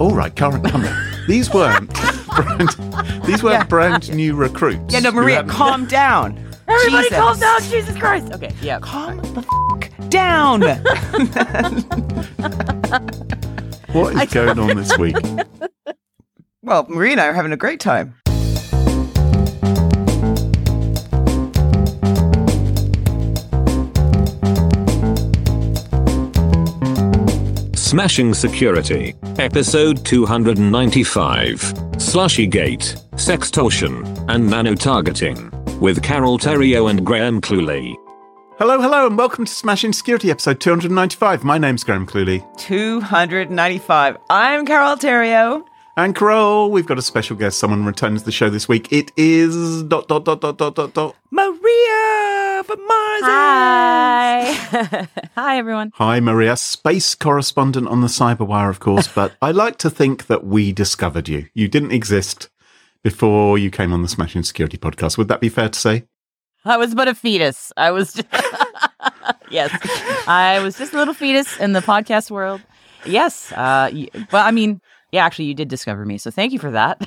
All right, current number. These weren't brand, these weren't Yeah. brand new recruits. Yeah, no, Maria, calm down. Everybody Jesus. calm down, Jesus Christ. Okay, yeah. Calm the f- down. What is going on this week? well, Maria and I are having a great time. Smashing Security, Episode 295 Slushygate, Sextortion, and Nano Targeting, with Carole Theriault and Graham Cluley. Hello, hello, and welcome to Smashing Security episode 295. My name's Graham Cluley. 295. I'm Carole Theriault. And Carol, we've got a special guest. Someone returns to the show this week. It is dot dot dot dot dot dot dot. Maria from Mars. Hi. Hi, everyone. Hi, Maria, space correspondent on the Cyberwire, of course. But I like to think that we discovered you. You didn't exist before you came on the Smashing Security podcast. Would that be fair to say? I was but a fetus. I was just, yes, I was just a little fetus in the podcast world. Yes, uh, y- but I mean, yeah, actually, you did discover me, so thank you for that.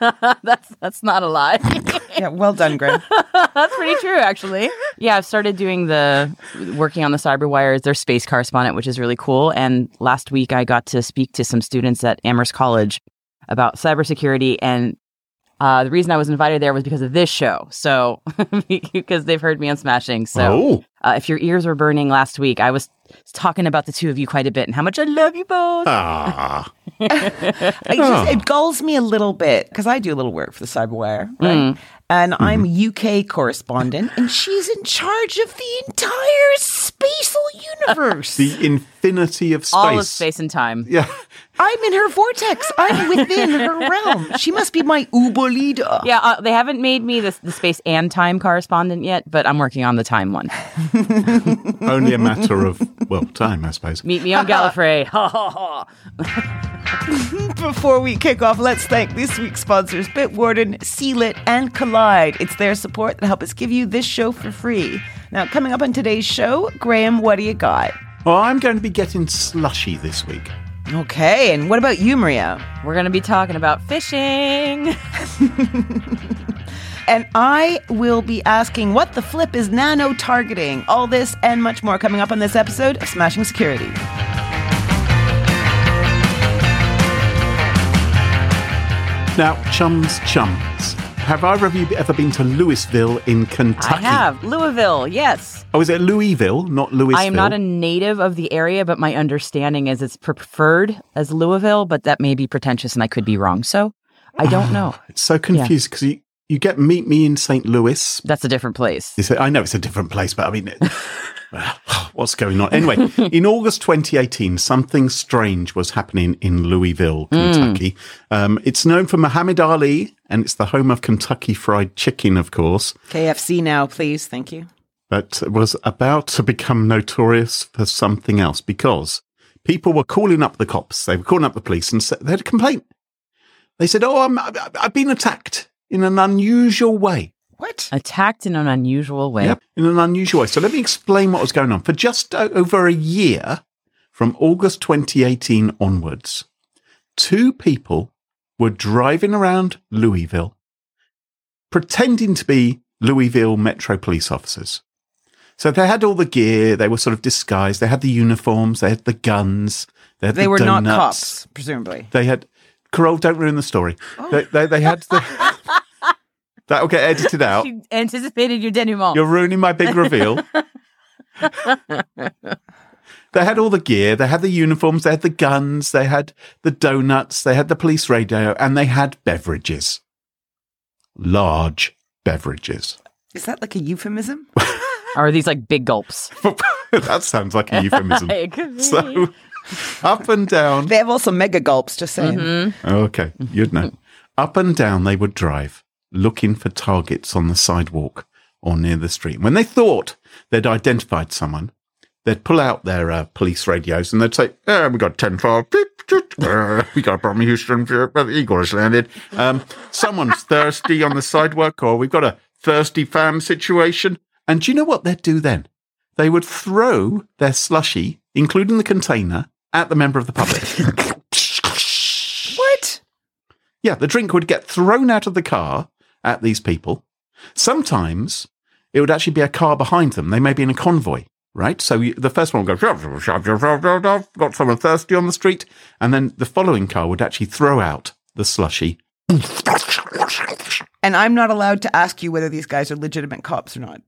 that's that's not a lie. Yeah, well done, Graham. that's pretty true, actually. Yeah, I've started doing the working on the Cyberwire as their space correspondent, which is really cool. And last week, I got to speak to some students at Amherst College about cybersecurity and. Uh, the reason I was invited there was because of this show. So, because they've heard me on Smashing. So, oh, uh, if your ears were burning last week, I was talking about the two of you quite a bit and how much I love you both. ah, It, Oh. just, it gulls me a little bit because I do a little work for the Cyberwire, right? Mm. And I'm Mm-hmm. a UK correspondent, and she's in charge of the entire spatial universe. the infinity of space. All of space and time. Yeah. I'm in her vortex. I'm within her realm. She must be my Uber leader. Yeah, uh, they haven't made me the, the space and time correspondent yet, but I'm working on the time one. Only a matter of, well, time, I suppose. Meet me on Gallifrey. Ha ha ha. Before we kick off, let's thank this week's sponsors, Bitwarden, Sealit, and Kolide. It's their support that help us give you this show for free. Now, coming up on today's show, Graham, what do you got? Well, I'm going to be getting slushy this week. Okay, and what about you, Maria? We're going to be talking about fishing. And I will be asking what the flip is nano targeting. All this and much more coming up on this episode of Smashing Security. Now, chums, chums. Have either of you ever been to Louisville in Kentucky? I have. Louisville, yes. Oh, is it Louisville, not Louisville? I am not a native of the area, but my understanding is it's preferred as Louisville, but that may be pretentious and I could be wrong. So I don't ah, know. It's so confused because you, you get Meet Me in St. Louis. That's a different place. You say, I know it's a different place, but I mean, it, what's going on? Anyway, in August 2018, something strange was happening in Louisville, Kentucky. Um, it's known for Muhammad Ali, and it's the home of Kentucky Fried Chicken, of course. KFC now, please. Thank you. but it was about to become notorious for something else because people were calling up the cops. They were calling up the police and said they had a complaint. They said, "Oh, I'm, I've been attacked in an unusual way." What? Attacked in an unusual way. Yep, in an unusual way. So let me explain what was going on. For just over a year, from August 2018 onwards, two people were driving around Louisville, pretending to be Louisville Metro police officers. So they had all the gear, they were sort of disguised, they had the uniforms, they had the guns, they had They the were not cops, presumably. They had Carol, don't ruin the story. Oh. They, they, they had the that'll get edited out. She anticipated your denouement. You're ruining my big reveal. they had all the gear, they had the uniforms, they had the guns, they had the donuts, they had the police radio, and they had beverages. Large beverages. Is that like a euphemism? Or are these like big gulps? that sounds like a euphemism. It could be. So up and down. They have also mega gulps, just saying. Mm-hmm. Okay, you'd know. Up and down they would drive, looking for targets on the sidewalk or near the street. When they thought they'd identified someone, they'd pull out their uh, police radios and they'd say, "Yeah, we got 10 5. Uh, we got a problem in Houston. The Eagle has landed. Um, someone's thirsty on the sidewalk, or we've got a thirsty fam situation. And do you know what they'd do then? They would throw their slushy, including the container, at the member of the public. What? Yeah, the drink would get thrown out of the car at these people. Sometimes it would actually be a car behind them. They may be in a convoy, right? So you, the first one would go, got someone thirsty on the street. And then the following car would actually throw out the slushy. And I'm not allowed to ask you whether these guys are legitimate cops or not.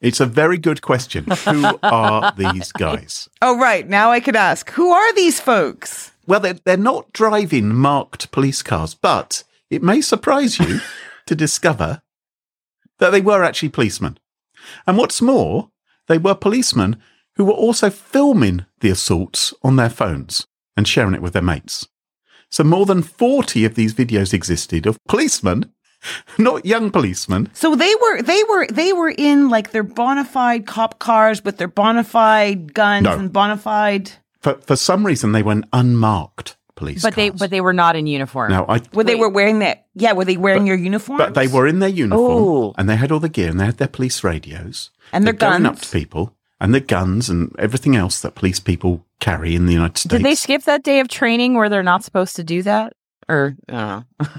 It's a very good question. Who are these guys? Oh, right. Now I could ask who are these folks? Well, they're, they're not driving marked police cars, but it may surprise you to discover that they were actually policemen. And what's more, they were policemen who were also filming the assaults on their phones and sharing it with their mates. So more than 40 of these videos existed of policemen, not young policemen. So they were they were they were in like their bona fide cop cars with their bona fide guns No. and bona fide. For, for some reason, they were in unmarked police But they but they were not in uniform. No, I, Were they were wearing that? Yeah, were they wearing your uniform? But they were in their uniform Oh. and they had all the gear and they had their police radios. And their They're going up guns. to people and their guns and everything else that police people carry in the United States. Did they skip that day of training where they're not supposed to do that? Or I don't know.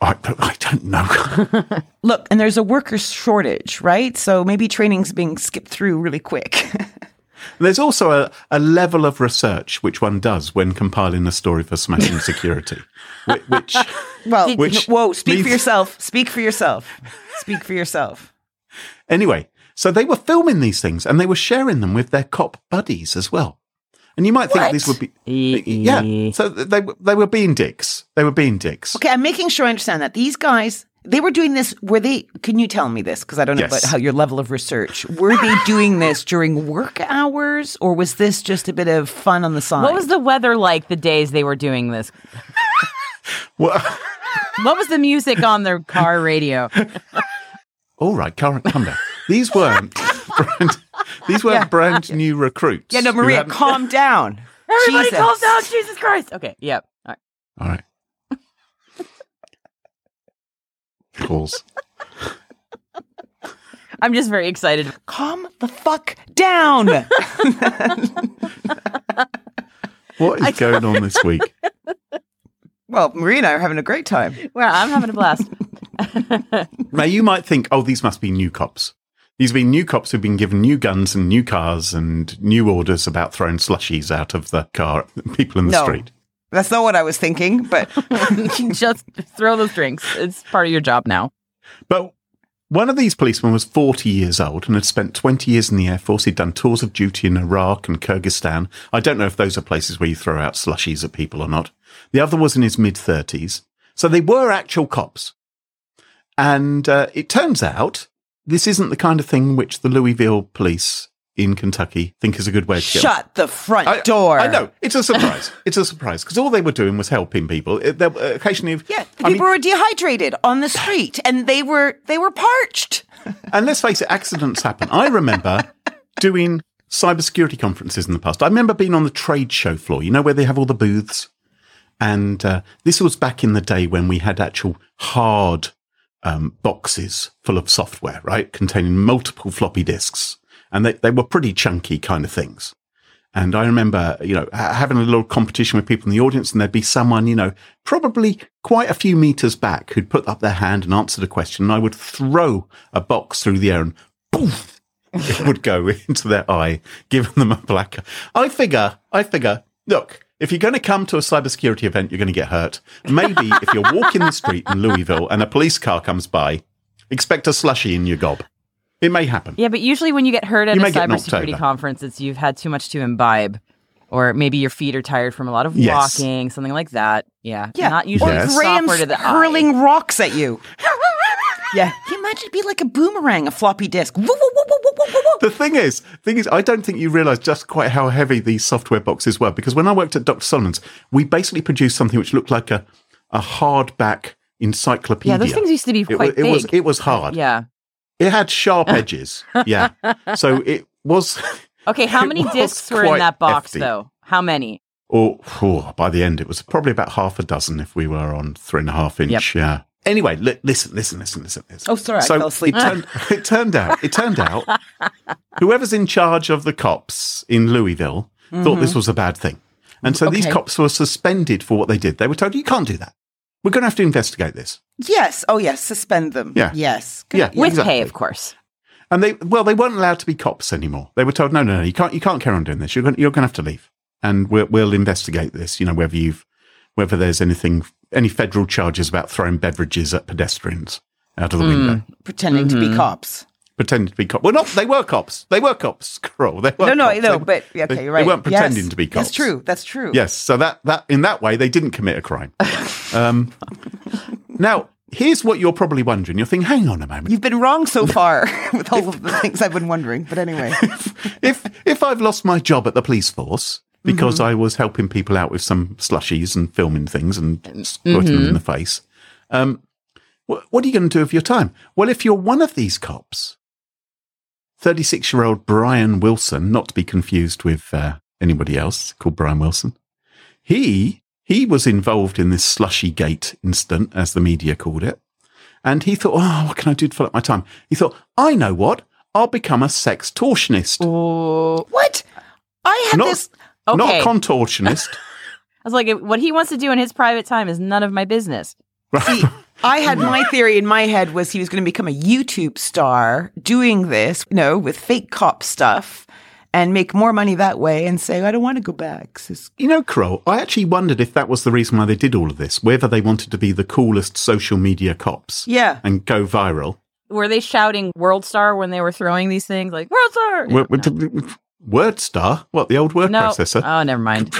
I, I don't know. Look, and there's a worker shortage, right? So maybe training's being skipped through really quick. There's also a, a level of research which one does when compiling a story for Smashing Security, whi- which, well, Which whoa, speak for yourself. Speak for yourself. Speak for yourself. anyway, so they were filming these things and they were sharing them with their cop buddies as well. And you might think What? this would be, E- uh, yeah. So they were- they were being dicks. They were being dicks. Okay, I'm making sure I understand that these guys they were doing this. Were they? Can you tell me this? Because I don't know Yes. about how your level of research. Were they doing this during work hours, or was this just a bit of fun on the side? What was the weather like the days they were doing this? Well, What was the music on their car radio? all right, current come down. These weren't brand, these weren't Yeah. brand new recruits. Yeah, no, Maria, calm down. Everybody Jesus. calm down, Jesus Christ. Okay, yep. All right. All right. Calls. I'm just very excited. Calm the fuck down. What is going on this week? well, Maria and I are having a great time. Well, I'm having a blast. Now, you might think, oh, these must be new cops. These have been new cops who've been given new guns and new cars and new orders about throwing slushies out of the car, people in the No. street. That's not what I was thinking, but just throw those drinks. It's part of your job now. But one of these policemen was 40 years old and had spent 20 years in the Air Force. He'd done tours of duty in Iraq and Kyrgyzstan. I don't know if those are places where you throw out slushies at people or not. The other was in his mid 30s. So they were actual cops. And uh, it turns out this isn't the kind of thing which the Louisville police in Kentucky think is a good way to get shut the front I, door. I know it's a surprise. it's a surprise because all they were doing was helping people. It, there, uh, occasionally, Yeah, the people mean, were dehydrated on the street, and they were they were parched. and let's face it, accidents happen. I remember doing cybersecurity conferences in the past. I remember being on the trade show floor. You know where they have all the booths, and uh, this was back in the day when we had actual hard um, boxes full of software, right, containing multiple floppy disks, and they, they were pretty chunky kind of things. And I remember, you know, having a little competition with people in the audience, and there'd be someone, you know, probably quite a few meters back who'd put up their hand and answered a question. And I would throw a box through the air and poof, it would go into their eye, giving them a black. I figure, I figure, look, if you're going to come to a cybersecurity event, you're going to get hurt. Maybe if you're walking the street in Louisville and a police car comes by, expect a slushy in your gob. It may happen. Yeah, but usually when you get hurt at You a may get knocked cybersecurity conference, it's you've had too much to imbibe. Or maybe your feet are tired from a lot of Yes. walking, something like that. Yeah. Yeah, Not usually Yes. software Graham's hurling eye. rocks at you. yeah, can you imagine it'd be like a boomerang, a floppy disk. Woo, woo, woo, woo, woo, woo, woo, woo. The thing is, thing is, I don't think you realise just quite how heavy these software boxes were. Because when I worked at Dr. Solomon's, we basically produced something which looked like a, a hardback encyclopedia. Yeah, those things used to be it, quite it was big. it was hard. Yeah. It had sharp edges. yeah. So it was. Okay, how many discs were in that box hefty. though? How many? Or oh, by the end, it was probably about half a dozen if we were on three and a half inch. Yep. Yeah. Anyway, li- listen, listen, listen, listen, listen. Oh, sorry, I fell asleep. It turned, it turned out, it turned out, whoever's in charge of the cops in Louisville thought mm-hmm. this was a bad thing, and so these cops were suspended for what they did. They were told you can't do that. we're going to have to investigate this. Yes. Oh, yes. Suspend them. Yeah. Yes. Good. Yeah. With Exactly. pay, of course. And they, well, they weren't allowed to be cops anymore. They were told, no, no, no, you can't, you can't carry on doing this. You're going, you're going to have to leave, and we'll, we'll investigate this. You know, whether you've, whether there's anything, any federal charges about throwing beverages at pedestrians out of the window, Pretending to be cops. pretending to be cops. Well, not they were cops. They were cops. Carol. They were No, no, cops. no. They- But okay, they, you're right. They weren't pretending Yes. to be cops. That's true. That's true. Yes. So that that in that way they didn't commit a crime. Um, now here's what you're probably wondering. You're thinking, hang on a moment. You've been wrong so far with all of the things I've been wondering. But anyway, if if I've lost my job at the police force because I was helping people out with some slushies and filming things and squirting them in the face, um, what, what are you going to do with your time? Well, if you're one of these cops, 36 year old Brian Wilson, not to be confused with uh, anybody else called Brian Wilson, he he was involved in this slushy gate incident, as the media called it. And he thought, oh, what can I do to fill up my time? He thought, I know what. I'll become a sextortionist. Oh, what? I had Not- this. Not a contortionist. I was like, what he wants to do in his private time is none of my business. See, I had my theory in my head was he was going to become a YouTube star doing this, you know, with fake cop stuff and make more money that way and say, I don't want to go back. Sis- you know, Kroll, I actually wondered if that was the reason why they did all of this, whether they wanted to be the coolest social media cops Yeah. and go viral. Were they shouting "World Star" when they were throwing these things? Like "World Star"? Word, word star? What, the old word no. processor? Oh, never mind.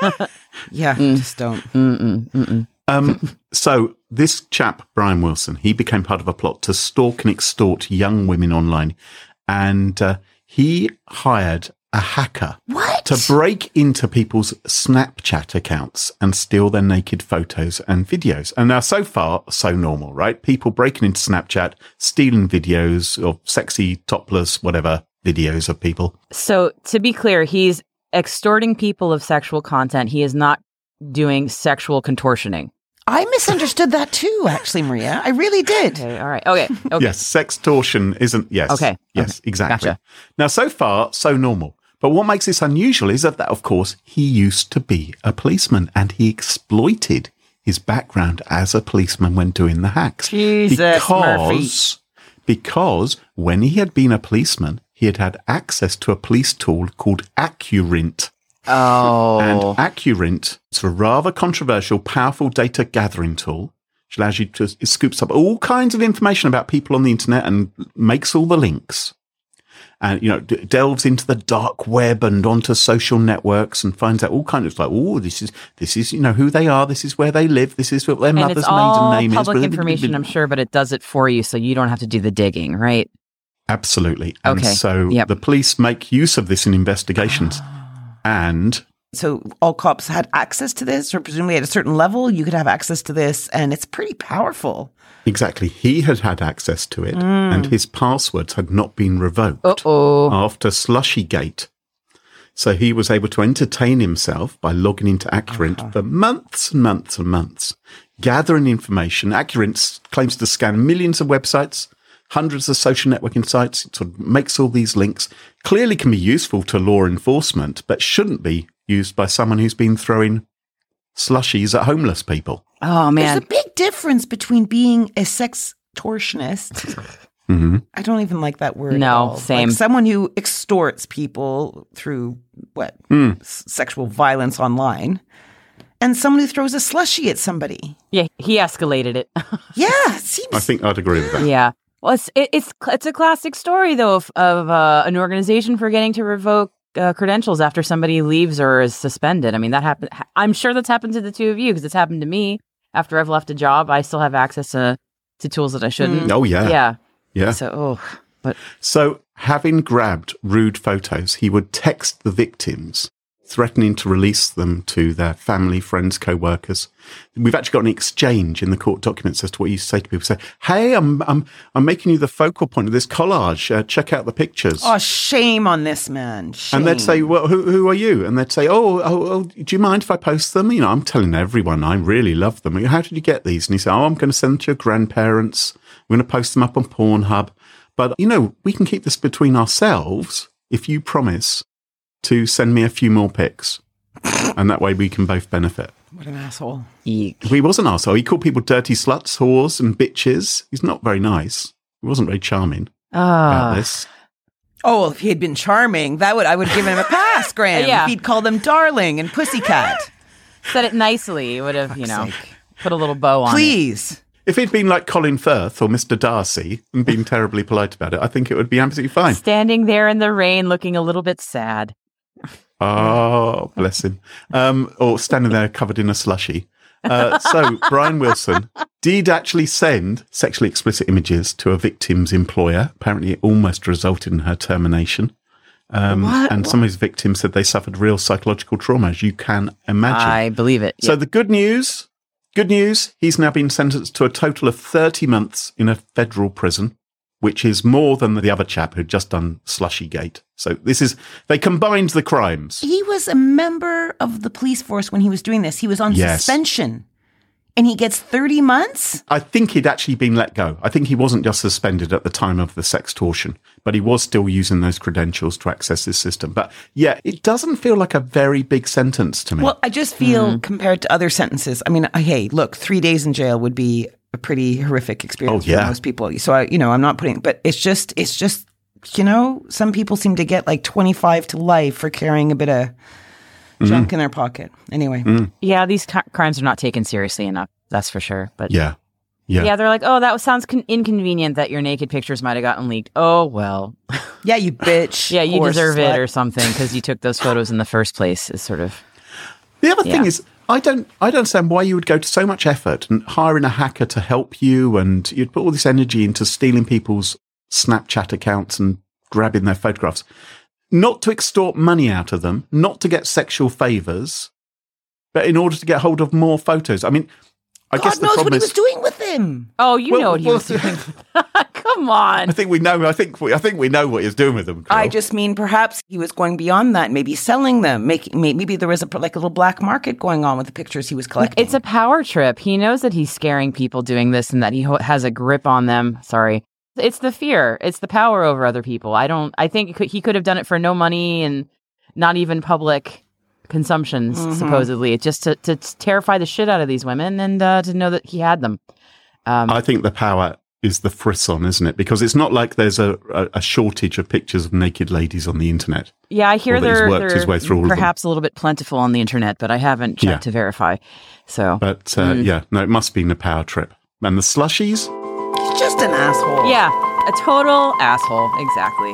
Yeah. Just don't. Mm-mm, mm-mm. Um, so this chap, Brian Wilson, he became part of a plot to stalk and extort young women online. And uh, he hired a hacker What? to break into people's Snapchat accounts and steal their naked photos and videos. And now, so far, so normal, right? People breaking into Snapchat, stealing videos or sexy, topless, whatever videos of people. So to be clear, he's extorting people of sexual content. He is not doing sexual contortioning. I misunderstood that too, actually, Maria. I really did. Okay, all right. Okay. Okay. Yes, sextortion isn't, yes. Okay, Yes, exactly. Gotcha. Now, so far, so normal. But what makes this unusual is that, that, of course, he used to be a policeman and he exploited his background as a policeman when doing the hacks. Jesus, because, because when he had been a policeman, he had had access to a police tool called Accurint. Oh. And Accurint is a rather controversial, powerful data gathering tool, which allows you to, it scoops up all kinds of information about people on the internet and makes all the links. And, you know, d- delves into the dark web and onto social networks and finds out all kinds of like, oh, this is, this is, you know, who they are. This is where they live. This is what their and mother's it's all maiden name public is. Public information, I'm sure, but it does it for you, so you don't have to do the digging, right? Absolutely. And Okay. so Yep. the police make use of this in investigations. and So all cops had access to this, or presumably at a certain level, you could have access to this, and it's pretty powerful. Exactly. He had had access to it, and his passwords had not been revoked Uh oh. after Slushygate. So he was able to entertain himself by logging into Accurint for months and months and months, gathering information. Accurint claims to scan millions of websites, hundreds of social networking sites. It sort of makes all these links. Clearly can be useful to law enforcement, but shouldn't be used by someone who's been throwing slushies at homeless people. Oh man. There's a big difference between being a sextortionist. hmm I don't even like that word. at No, all. same. Like someone who extorts people through what Hmm. S- sexual violence online, and someone who throws a slushy at somebody. Yeah, he escalated it. Yeah, it seems. I think I'd agree with that. yeah. Well, it's it, it's it's a classic story though of, of uh, an organization forgetting to revoke uh, credentials after somebody leaves or is suspended. I mean, that happened. I'm sure that's happened to the two of you because it's happened to me. After I've left a job, I still have access to to tools that I shouldn't. Oh, yeah. Yeah. Yeah. So, oh, but So, having grabbed rude photos, he would text the victims, threatening to release them to their family, friends, co-workers. We've actually got an exchange in the court documents as to what you say to people. Say, "Hey, I'm I'm I'm making you the focal point of this collage. Uh, check out the pictures." oh, shame on this man. Shame. and they'd say, "Well, who, who are you?" And they'd say, oh, oh, oh, do you mind if I post them?" You know, I'm telling everyone I really love them. How did you get these? And he said, "Oh, I'm going to send them to your grandparents. We're going to post them up on Pornhub. But you know, we can keep this between ourselves if you promise to send me a few more pics, and that way we can both benefit." What an asshole. Eek. He was an asshole. He called people dirty sluts, whores, and bitches. He's not very nice. He wasn't very charming about Ah. this. Oh, well, if he had been charming, that would I would have given him a pass, Graham. Yeah. If he'd called them darling and pussycat. said it nicely. It would have, you know, sake. put a little bow on it. Please. If he'd been like Colin Firth or Mr. Darcy and been terribly polite about it, I think it would be absolutely fine. Standing there in the rain, looking a little bit sad. Oh, bless him. Um, or standing there covered in a slushy. Uh, so, Brian Wilson did actually send sexually explicit images to a victim's employer. Apparently, it almost resulted in her termination. Um, What? and some of his victims said they suffered real psychological trauma, as you can imagine. I believe it. So, the good news good news he's now been sentenced to a total of 30 months in a federal prison, which is more than the other chap who'd just done Slushy Gate. So, this is, they combined the crimes. He was a member of the police force when he was doing this. He was on Yes. suspension. And he gets 30 months? I think he'd actually been let go. I think he wasn't just suspended at the time of the sextortion, but he was still using those credentials to access this system. But yeah, it doesn't feel like a very big sentence to me. Well, I just feel compared to other sentences, I mean, uh, hey, look, three days in jail would be a pretty horrific experience Oh, yeah. for most people. So I, you know, I'm not putting, but it's just, it's just, you know, some people seem to get like 25 to life for carrying a bit of Mm-hmm. junk in their pocket. Anyway, yeah, these c- crimes are not taken seriously enough. That's for sure. But yeah. Yeah. yeah, they're like, oh, that sounds con- inconvenient that your naked pictures might have gotten leaked. Oh well, yeah, you bitch. yeah, you deserve slut. it or something because you took those photos in the first place. Is sort of The other thing is, I don't, I don't understand why you would go to so much effort and hiring a hacker to help you, and you'd put all this energy into stealing people's Snapchat accounts and grabbing their photographs, not to extort money out of them, not to get sexual favors, but in order to get hold of more photos. I mean, I God guess the knows what problem he is. was doing with him. oh, you Well, know what he well, was doing. Come on. I think we know. I think we, I think we know what he's doing with them. I just mean perhaps he was going beyond that, maybe selling them, making maybe there was a like a little black market going on with the pictures he was collecting. It's a power trip. He knows that he's scaring people doing this and that he has a grip on them. Sorry. It's the fear. It's the power over other people. I don't, I think he could have done it for no money and not even public consumption, s- Mm-hmm. supposedly. It's just to, to terrify the shit out of these women and uh, to know that he had them. Um, I think the power is the frisson, isn't it? Because it's not like there's a, a, a shortage of pictures of naked ladies on the internet. yeah, I hear or that he's they're, worked his they're way through all of them. perhaps a little bit plentiful on the internet, but I haven't checked Yeah. to verify. So, But uh, Mm. yeah, no, it must be in a power trip. And the slushies, He's just an asshole. yeah, a total asshole. Exactly.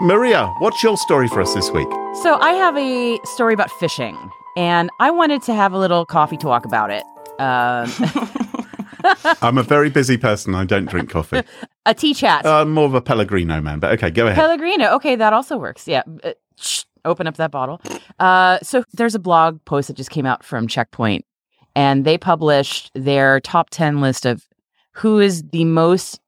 Maria, what's your story for us this week? So I have a story about phishing, and I wanted to have a little coffee talk about it. Um, I'm a very busy person. I don't drink coffee. a tea chat. I'm more of a Pellegrino man, but okay, go ahead. Pellegrino. Okay, that also works. Yeah. Uh, shh, open up that bottle. Uh, so there's a blog post that just came out from Checkpoint, and they published their top 10 list of who is the most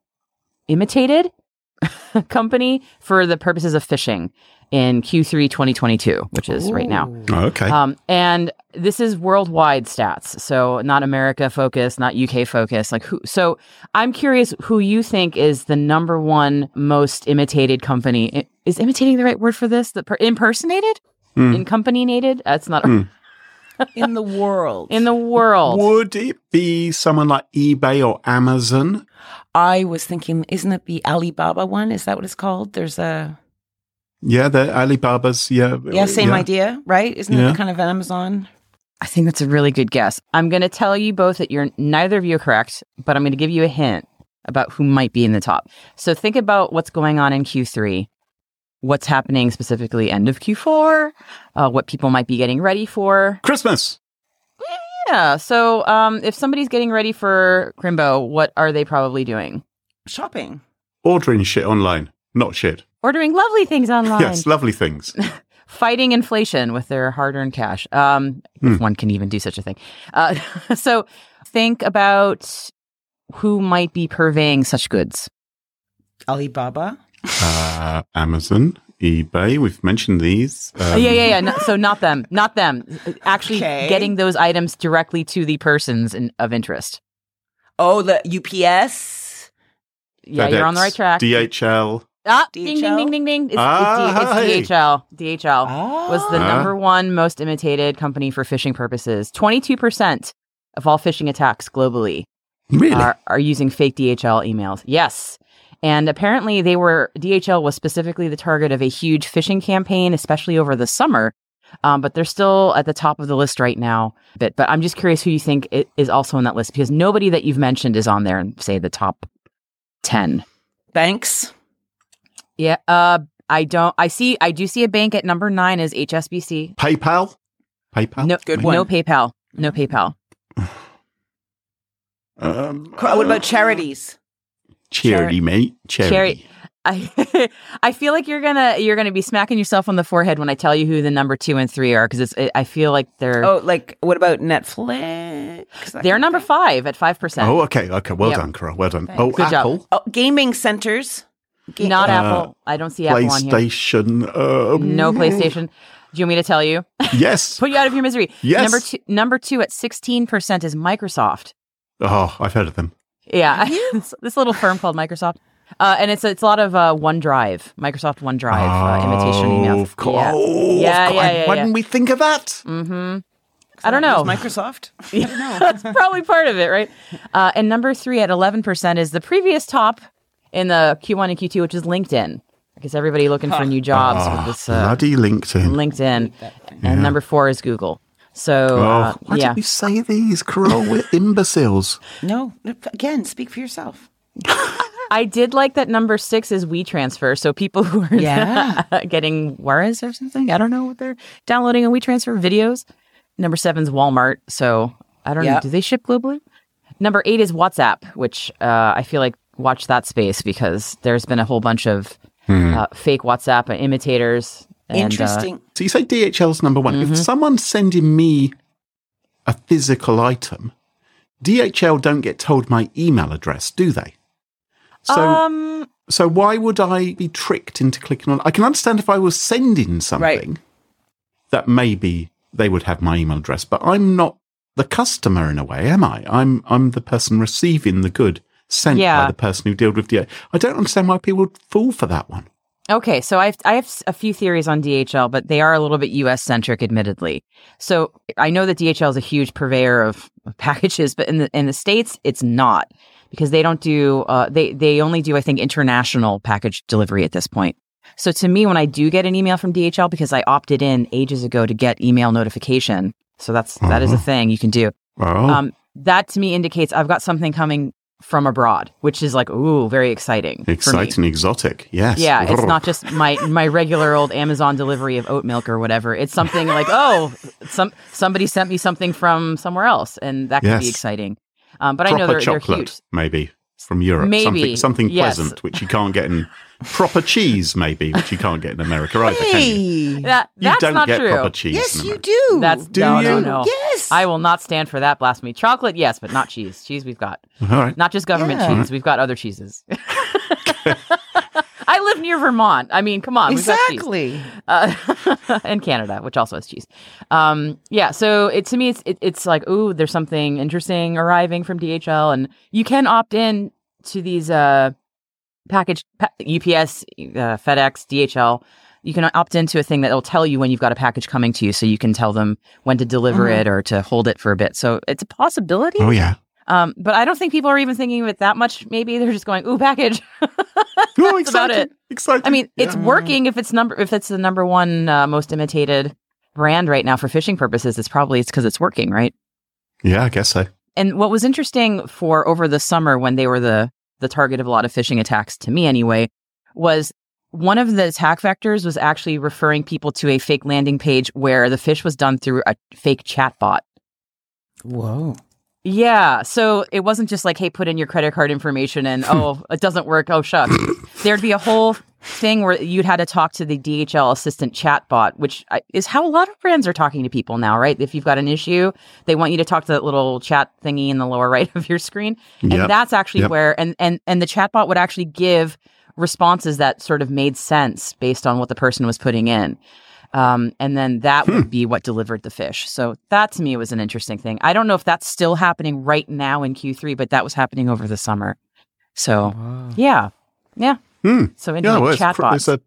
imitated company for the purposes of phishing in Q3 2022, which is right now. Oh, okay. Um, and this is worldwide stats, so not America focused, not UK focused. Like who? So I'm curious who you think is the number one most imitated company. Is imitating the right word for this? The per- impersonated, Hmm. incompaniated. That's not Hmm. in the world. in the world. Would it be someone like eBay or Amazon? I was thinking, isn't it the Alibaba one? Is that what it's called? There's a Yeah, the Alibaba's. Yeah, yeah, same idea, right? Isn't Yeah. it kind of Amazon? I think that's a really good guess. I'm going to tell you both that you're neither of you are correct, but I'm going to give you a hint about who might be in the top. So think about what's going on in Q3, what's happening specifically end of Q4, uh, what people might be getting ready for. Christmas. Yeah. So um, if somebody's getting ready for Crimbo, what are they probably doing? Shopping. Ordering shit online, not shit. Ordering lovely things online. Yes, lovely things. fighting inflation with their hard-earned cash. Um, if one can even do such a thing. Uh, so think about who might be purveying such goods. Alibaba. Uh, Amazon, eBay. We've mentioned these. Um, yeah, yeah, yeah. No, so not them, not them. Actually, Okay. getting those items directly to the persons in, of interest. Oh, the UPS. Yeah, you're on the right track. DHL. Ah, ding, ding, DHL? ding, ding, ding. It's, Ah, it's, it's DHL. DHL was the Ah. number one most imitated company for phishing purposes. 22% of all phishing attacks globally Really? are, are using fake DHL emails. Yes. And apparently they were DHL was specifically the target of a huge phishing campaign, especially over the summer. Um, but they're still at the top of the list right now. But but I'm just curious who you think is also on that list because nobody that you've mentioned is on there in say the top ten. Banks. Yeah. Uh, I don't. I see. I do see a bank at number nine is HSBC. PayPal? PayPal? No, Good one. no. PayPal. No PayPal. Um, What about charities? Charity, mate. Charity. Charity. I I feel like you're gonna you're gonna be smacking yourself on the forehead when I tell you who the number two and three are because it's I feel like they're Oh, like what about Netflix? They're number thing? five at five percent. Oh, okay. Okay. Well Yep. done, Carol. Well done. Oh, Good job. Apple. Oh, gaming centers. Ga- Not Uh, Apple. I don't see Apple on here. PlayStation. Um, No PlayStation. Do you want me to tell you? Yes. Put you out of your misery. Yes. Number two. Number two at sixteen percent is Microsoft. Oh, I've heard of them. Yeah, this, this little firm called Microsoft, uh, and it's it's a lot of uh, OneDrive, Microsoft OneDrive uh, imitation Oh, emails. Of course. Yeah, Oh, yeah, of course. yeah, yeah. Why yeah. didn't we think of that? Mm-hmm. I don't know. Microsoft. I don't know. That's probably part of it, right? Uh, and number three at eleven percent is the previous top in the Q1 and Q2, which is LinkedIn, because everybody looking for new jobs Oh, with this uh, bloody LinkedIn. LinkedIn. And number four is Google. So oh, uh, why yeah, did we say these, Carol? We're imbeciles. No, no, again, speak for yourself. I did like that number six is WeTransfer. So people who are Yeah. getting warez or something, I don't know what they're downloading on WeTransfer videos. Number seven's Walmart. So I don't know. Do they ship globally? Number eight is WhatsApp, which uh, I feel like watch that space because there's been a whole bunch of uh, fake WhatsApp imitators. And, uh, Interesting. So you say DHL's number one. Mm-hmm. If someone's sending me a physical item, DHL don't get told my email address, do they? So, um, so why would I be tricked into clicking on? I can understand if I was sending something that maybe they would have my email address, but I'm not the customer in a way, am I? I'm I'm the person receiving the good sent by the person who dealt with DHL. I don't understand why people would fall for that one. Okay, so I've I have a few theories on DHL, but they are a little bit U.S. centric, admittedly. So I know that DHL is a huge purveyor of, of packages, but in the in the states, it's not because they don't do uh, they they only do I think international package delivery at this point. So to me, when I do get an email from DHL, because I opted in ages ago to get email notification, so that's that is a thing you can do. Oh, Um, that to me indicates I've got something coming from abroad, which is like ooh, very exciting. exciting, exotic. Yes. Yeah, it's not just my my regular old Amazon delivery of oat milk or whatever. It's something like, oh, some somebody sent me something from somewhere else, and that could be exciting. Um, but I know they're, they're huge. maybe from Europe. Maybe, something, something yes. pleasant, which you can't get in. Proper cheese, maybe, which you can't get in America either. Can you? That You that's don't not get true. proper cheese. Yes, in you do. That's Do no, no, you? no. Yes. I will not stand for that blasphemy. Chocolate, yes, but not cheese. Cheese, we've got All right. not just government Yeah. cheese. We've got other cheeses. I live near Vermont. I mean, come on, we've got cheese. exactly. uh, and Canada, which also has cheese. Um, yeah, so it to me, it's it, it's like, ooh, there's something interesting arriving from DHL, and you can opt in to these uh, package UPS, uh, FedEx, DHL. You can opt into a thing that will tell you when you've got a package coming to you, so you can tell them when to deliver it or to hold it for a bit. So it's a possibility. Oh yeah. Um, but I don't think people are even thinking of it that much. Maybe they're just going, "Ooh, package." That's about exciting. it. Exciting. I mean, it's working if it's number if it's the number one uh, most imitated brand right now for phishing purposes. It's probably it's because it's working, right? Yeah, I guess so. And what was interesting for over the summer when they were the the target of a lot of phishing attacks, to me anyway, was one of the attack vectors was actually referring people to a fake landing page where the phish was done through a fake chatbot. Whoa. Yeah. So it wasn't just like, hey, put in your credit card information and oh, it doesn't work. Oh, shucks. There'd be a whole thing where you'd had to talk to the DHL assistant chatbot, which is how a lot of brands are talking to people now, right? If you've got an issue, they want you to talk to that little chat thingy in the lower right of your screen. And Yep. that's actually Yep. where, and, and, and the chatbot would actually give responses that sort of made sense based on what the person was putting in. Um, and then that Hmm. would be what delivered the phish. So that to me was an interesting thing. I don't know if that's still happening right now in Q3, but that was happening over the summer. So yeah, yeah, Hmm. So into Yeah, like well, it's, pr- chatbots. it's a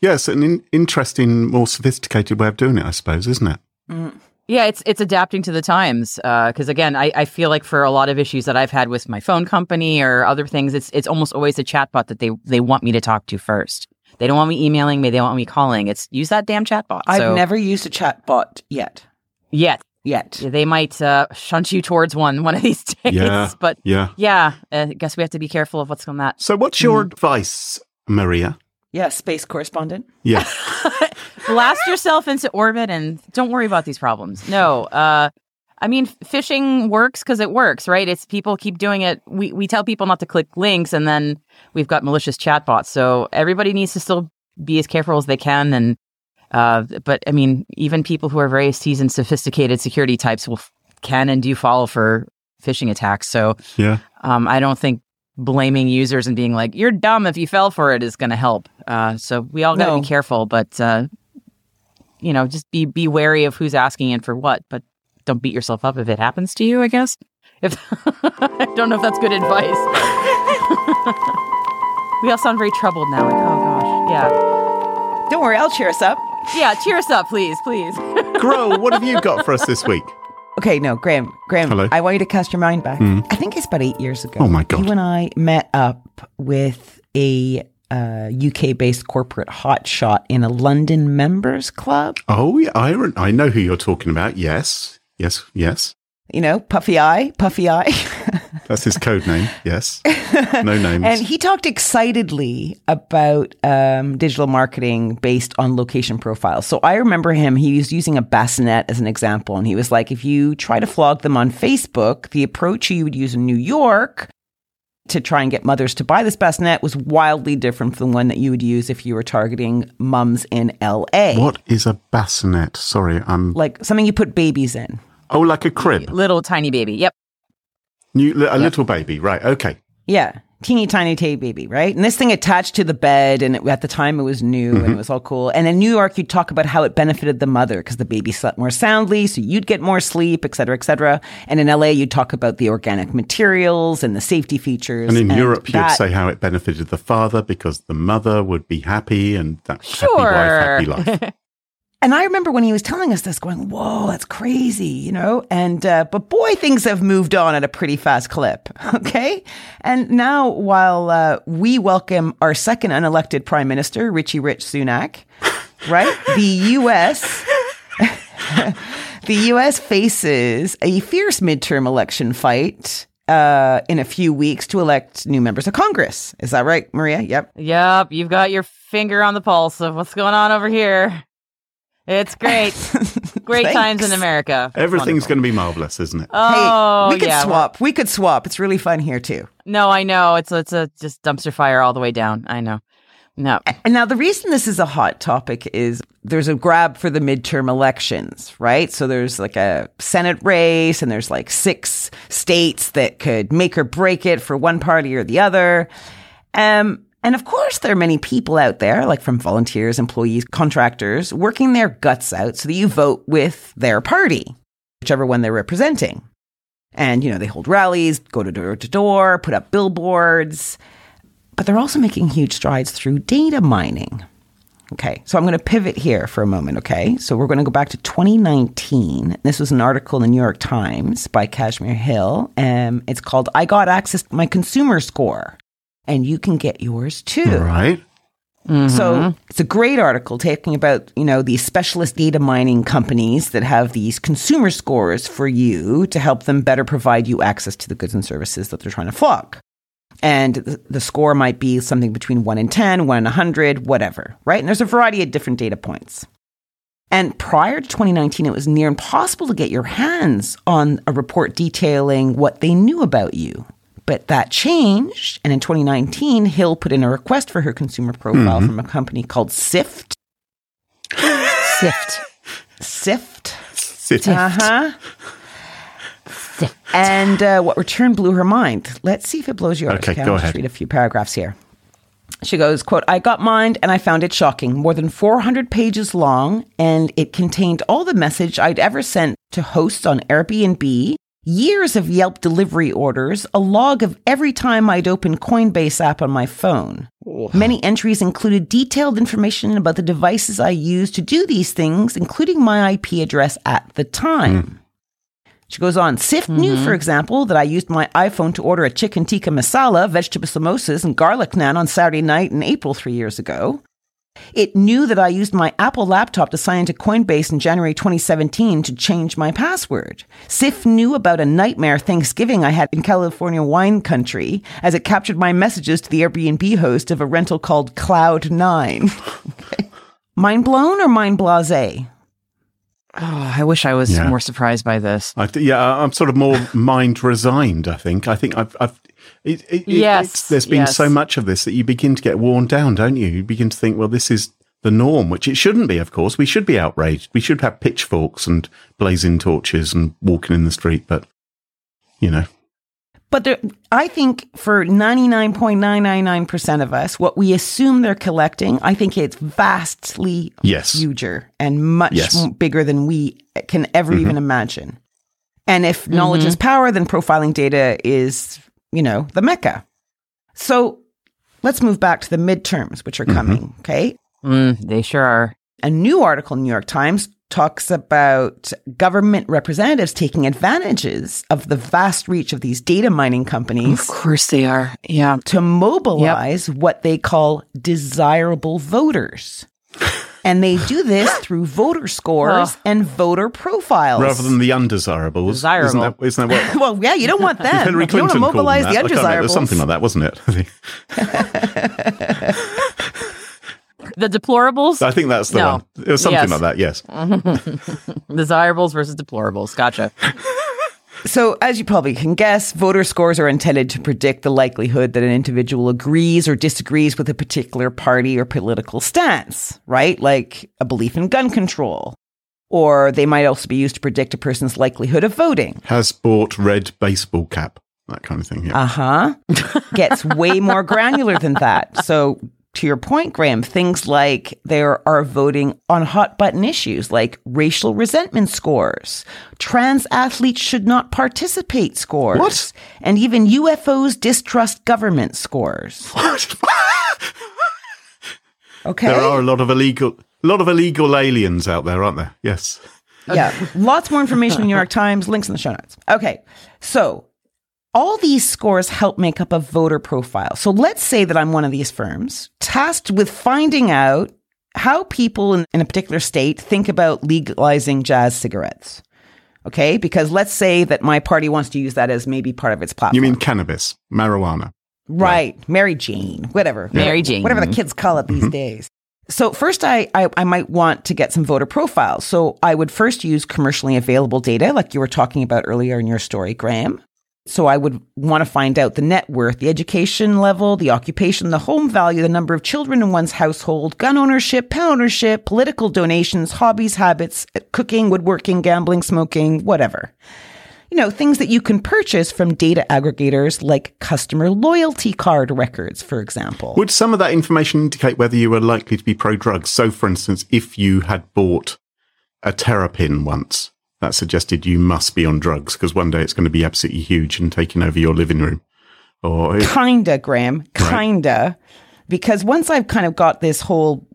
yes, an in, interesting, more sophisticated way of doing it, I suppose, isn't it? Mm. Yeah, it's it's adapting to the times. Uh, because again, I, I feel like for a lot of issues that I've had with my phone company or other things, it's it's almost always a chatbot that they they want me to talk to first. They don't want me emailing me. They want me calling. It's use that damn chatbot. I've so, never used a chatbot yet. yet. Yet. They might uh, shunt you towards one one of these days. Yeah. But Yeah. yeah, uh, I guess we have to be careful of what's on that. So, what's your advice, Maria? Yeah, space correspondent. Yeah. blast yourself into orbit and don't worry about these problems. No, uh, I mean, phishing works because it works, right? It's people keep doing it. We we tell people not to click links, and then we've got malicious chatbots. So everybody needs to still be as careful as they can. And uh, but I mean, even people who are very seasoned, sophisticated security types will can and do fall for phishing attacks. So Yeah. um, I don't think blaming users and being like you're dumb if you fell for it is going to help. Uh, so we all got to No. be careful, but uh, you know, just be be wary of who's asking and for what. But don't beat yourself up if it happens to you. I guess. If I don't know if that's good advice. we all sound very troubled now. Like, oh gosh, yeah, Don't worry, I'll cheer us up. Yeah. Cheer us up, please, please. Grow, what have you got for us this week? Okay, no, Graham, Graham, Hello. I want you to cast your mind back. I think it's about eight years ago. Oh my God. You and I met up with a uh, UK based corporate hotshot in a London members club. Oh, yeah, I, re- I know who you're talking about. Yes. Yes. Yes. You know, Puffy Eye, Puffy Eye. That's his code name. Yes. No names. And he talked excitedly about um, digital marketing based on location profiles. So I remember him, he was using a bassinet as an example. And he was like, if you try to flog them on Facebook, the approach you would use in New York to try and get mothers to buy this bassinet was wildly different from the one that you would use if you were targeting mums in LA. what is a bassinet? Sorry, I'm. Like something you put babies in. Oh, like a crib. Little tiny baby. Yep. New, a little baby. Right. Okay. Yeah. Teeny tiny tay baby, right? And this thing attached to the bed, and it, at the time it was new and mm-hmm. it was all cool. And in New York, you'd talk about how it benefited the mother because the baby slept more soundly, so you'd get more sleep, et cetera, et cetera. And in LA, you'd talk about the organic materials and the safety features. And in Europe, you'd say how it benefited the father because the mother would be happy and that Sure. happy wife, happy life. And I remember when he was telling us this, going, "Whoa, that's crazy," you know. And uh, but boy, things have moved on at a pretty fast clip. Okay, and now while uh, we welcome our second unelected prime minister, Richie Rich Sunak, right? the U.S. the U.S. faces a fierce midterm election fight uh, in a few weeks to elect new members of Congress. Is that right, Maria? Yep. Yep, you've got your finger on the pulse of what's going on over here. It's great. Great times in America. Everything's going to be marvelous, isn't it? Oh, hey, we could yeah. swap. We could swap. It's really fun here too. No, I know. It's it's a just dumpster fire all the way down. I know. No. And now the reason this is a hot topic is there's a grab for the midterm elections, right? So there's like a Senate race and there's like six states that could make or break it for one party or the other. Um, and of course, there are many people out there, like from volunteers, employees, contractors, working their guts out so that you vote with their party, whichever one they're representing. And, you know, they hold rallies, go to door to door, put up billboards but they're also making huge strides through data mining. Okay, so I'm going to pivot here for a moment, okay? So we're going to go back to 2019. This was an article in the New York Times by Kashmir Hill. Um, it's called I Got Access to My Consumer Score. And you can get yours too. Right. So it's a great article talking about, you know, these specialist data mining companies that have these consumer scores for you to help them better provide you access to the goods and services that they're trying to flog. And the, the score might be something between 1 and 10, 1 and 100, whatever, right? And there's a variety of different data points. And prior to 2019, it was near impossible to get your hands on a report detailing what they knew about you. But that changed. And in 2019, Hill put in a request for her consumer profile from a company called Sift. Sift. Sift. Sit. Uh huh. And uh, what returned blew her mind. Let's see if it blows yours. Okay, I'll go just ahead. read a few paragraphs here. She goes, quote, I got mine and I found it shocking. More than 400 pages long, and it contained all the message I'd ever sent to hosts on Airbnb years of Yelp delivery orders, a log of every time I'd open Coinbase app on my phone. Many entries included detailed information about the devices I used to do these things, including my IP address at the time. Hmm. She goes on, Sift knew, mm-hmm. for example, that I used my iPhone to order a chicken tikka masala, vegetable samosas, and garlic naan on Saturday night in April three years ago. It knew that I used my Apple laptop to sign into Coinbase in January 2017 to change my password. SIF knew about a nightmare Thanksgiving I had in California wine country as it captured my messages to the Airbnb host of a rental called Cloud9. Okay. Mind blown or mind blase? Oh, I wish I was Yeah. more surprised by this. I th- yeah, I'm sort of more mind resigned. I think. I think I've. I've it, it, Yes, there's been yes. so much of this that you begin to get worn down, don't you? You begin to think, well, this is the norm, which it shouldn't be. Of course, we should be outraged. We should have pitchforks and blazing torches and walking in the street. But you know, But there, I think for 99.999% of us, what we assume they're collecting, I think it's vastly yes, huger and much Yes. bigger than we can ever even mm-hmm. imagine. And if mm-hmm. knowledge is power, then profiling data is, you know, the mecca. So let's move back to the midterms, which are mm-hmm. coming. Okay. Mm, they sure are. A new article in New York Times talks about government representatives taking advantages of the vast reach of these data mining companies Of course they are. Yeah. to mobilize what they call desirable voters. and they do this through voter scores Oh. and voter profiles. rather than the undesirables. Desirable. Isn't that, isn't that what? well, yeah, you don't want that. Hillary you want to Clinton called mobilize that. the I can't remember. It undesirables. something like that, wasn't it? I think, The deplorables, I think that's the No. one. It was something Yes. like that. Yes. desirables versus deplorables. Gotcha. So, as you probably can guess, voter scores are intended to predict the likelihood that an individual agrees or disagrees with a particular party or political stance, right? Like a belief in gun control. Or they might also be used to predict a person's likelihood of voting. Has bought red baseball cap. That kind of thing. Yeah. Uh huh. Gets way more granular than that. So, to your point, Graham, things like there are voting on hot button issues like racial resentment scores, trans athletes should not participate scores, What? and even UFOs distrust government scores. Okay. There are a lot of illegal, a lot of illegal aliens out there, aren't there? Yes. yeah. Lots more information in the New York Times, links in the show notes. Okay. So all these scores help make up a voter profile. So let's say that I'm one of these firms tasked with finding out how people in, in a particular state think about legalizing jazz cigarettes. Okay. Because let's say that my party wants to use that as maybe part of its platform. You mean cannabis, marijuana? Right. Mary Jane, whatever. Mary Jane. Whatever the mm-hmm. kids call it these mm-hmm. days. So first I, I I might want to get some voter profiles. So I would first use commercially available data like you were talking about earlier in your story, Graham. So I would want to find out the net worth, the education level, the occupation, the home value, the number of children in one's household, gun ownership, pen ownership, political donations, hobbies, habits, uh, cooking, woodworking, gambling, smoking, whatever you know, things that you can purchase from data aggregators like customer loyalty card records, for example. Would some of that information indicate whether you were likely to be pro drugs? So, for instance, if you had bought a Terrapin once, that suggested you must be on drugs because one day it's going to be absolutely huge and taking over your living room. Or Kinda, Graham. Kinda. Because once I've kind of got this whole